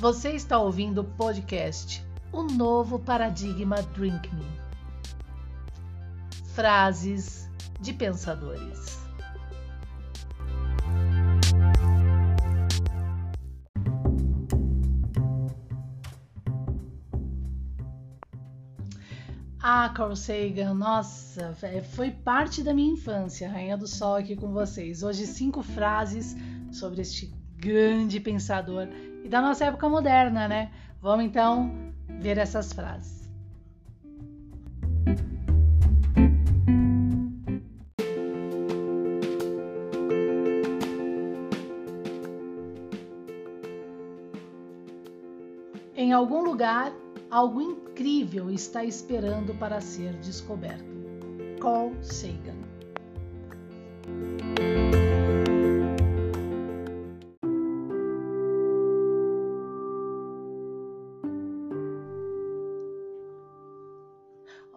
Você está ouvindo o podcast O Novo Paradigma Drink Me. Frases de pensadores. Ah, Carl Sagan, nossa, foi parte da minha infância, Rainha do Sol aqui com vocês. Hoje cinco frases sobre este grande pensador e da nossa época moderna, né? Vamos então ver essas frases. Em algum lugar, algo incrível está esperando para ser descoberto. Carl Sagan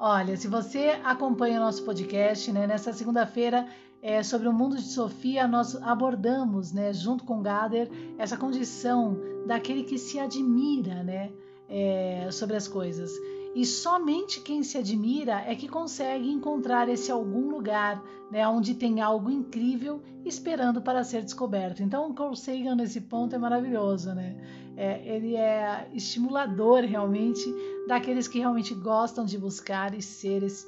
Olha, se você acompanha o nosso podcast, né, nessa segunda-feira é, sobre o mundo de Sofia, nós abordamos, né, junto com Gader, essa condição daquele que se admira, né, é, sobre as coisas. E somente quem se admira é que consegue encontrar esse algum lugar, né, onde tem algo incrível esperando para ser descoberto. Então, o Carl Sagan nesse ponto é maravilhoso, né? É, ele é estimulador realmente daqueles que realmente gostam de buscar e ser esse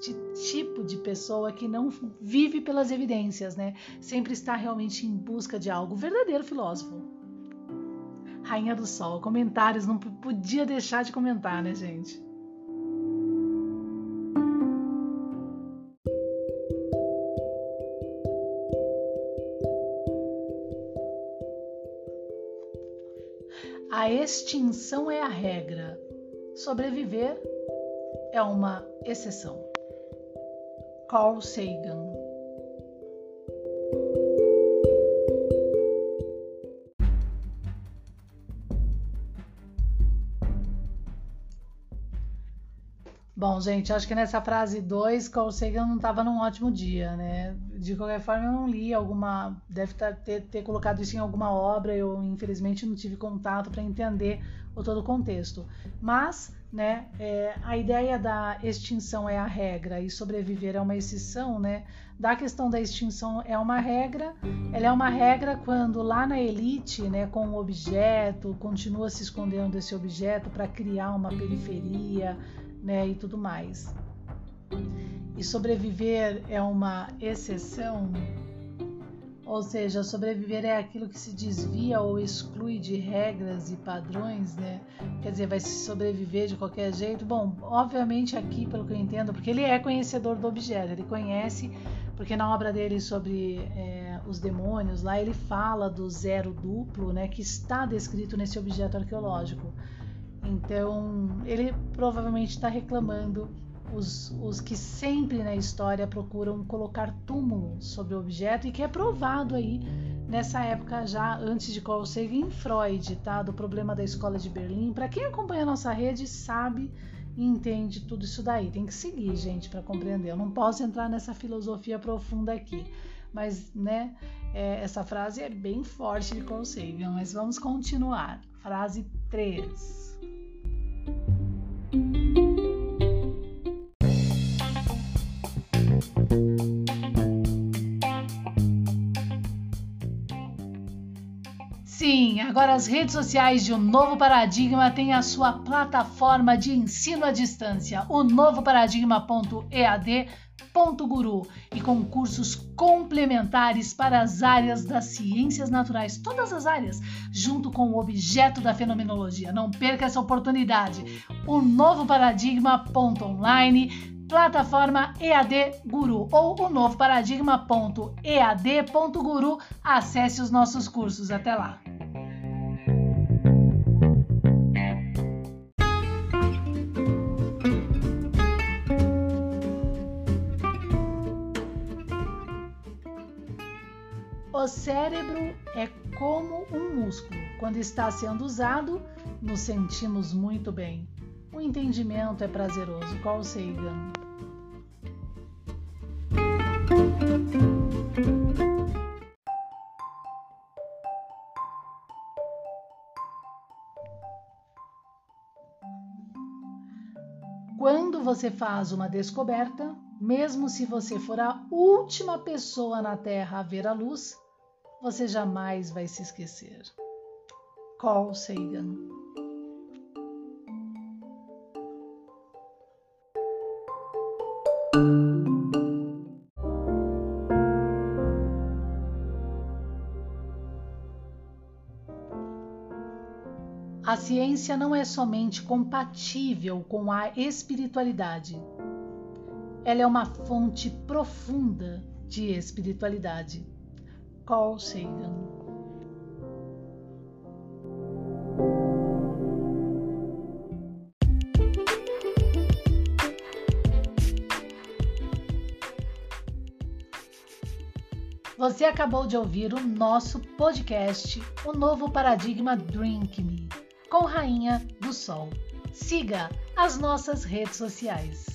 tipo de pessoa que não vive pelas evidências, né? Sempre está realmente em busca de algo. Verdadeiro filósofo. Rainha do Sol. Comentários, não podia deixar de comentar, né, gente? A extinção é a regra, sobreviver é uma exceção. Carl Sagan Bom, gente, acho que nessa frase 2, Carl Sagan não estava num ótimo dia, né? De qualquer forma, eu não li alguma. Deve tá, ter, ter colocado isso em alguma obra, eu infelizmente não tive contato para entender o todo o contexto. Mas, né, é, a ideia da extinção é a regra e sobreviver é uma exceção, né? Da questão da extinção é uma regra, ela é uma regra quando lá na elite, né, com o objeto, continua se escondendo desse objeto para criar uma periferia né, e tudo mais. E sobreviver é uma exceção, ou seja, sobreviver é aquilo que se desvia ou exclui de regras e padrões, né? Quer dizer, vai se sobreviver de qualquer jeito. Bom, obviamente aqui, pelo que eu entendo, porque ele é conhecedor do objeto, ele conhece, porque na obra dele sobre é, os demônios, lá ele fala do zero duplo, né? Que está descrito nesse objeto arqueológico. Então, ele provavelmente está reclamando os, os, que sempre na história procuram colocar túmulo sobre o objeto e que é provado aí nessa época já antes de Carl Sagan em Freud, tá? Do problema da escola de Berlim. Para quem acompanha a nossa rede sabe e entende tudo isso daí. Tem que seguir, gente, para compreender. Eu não posso entrar nessa filosofia profunda aqui, mas, né? É, essa frase é bem forte de Carl Sagan, mas vamos continuar. Frase 3. Sim, agora as redes sociais de O Novo Paradigma têm a sua plataforma de ensino à distância, o novoparadigma.ead.guru, e com cursos complementares para as áreas das ciências naturais, todas as áreas, junto com o objeto da fenomenologia. Não perca essa oportunidade. O novo paradigma.online plataforma EAD Guru ou o novo paradigma.ead.guru. Acesse os nossos cursos. Até lá! O cérebro é como um músculo. Quando está sendo usado, nos sentimos muito bem. O entendimento é prazeroso. Carl Sagan. Quando você faz uma descoberta, mesmo se você for a última pessoa na Terra a ver a luz, você jamais vai se esquecer. Carl Sagan A ciência não é somente compatível com a espiritualidade, ela é uma fonte profunda de espiritualidade. Carl Sagan Você acabou de ouvir o nosso podcast, O Novo Paradigma Drink Me com Rainha do Sol. Siga as nossas redes sociais.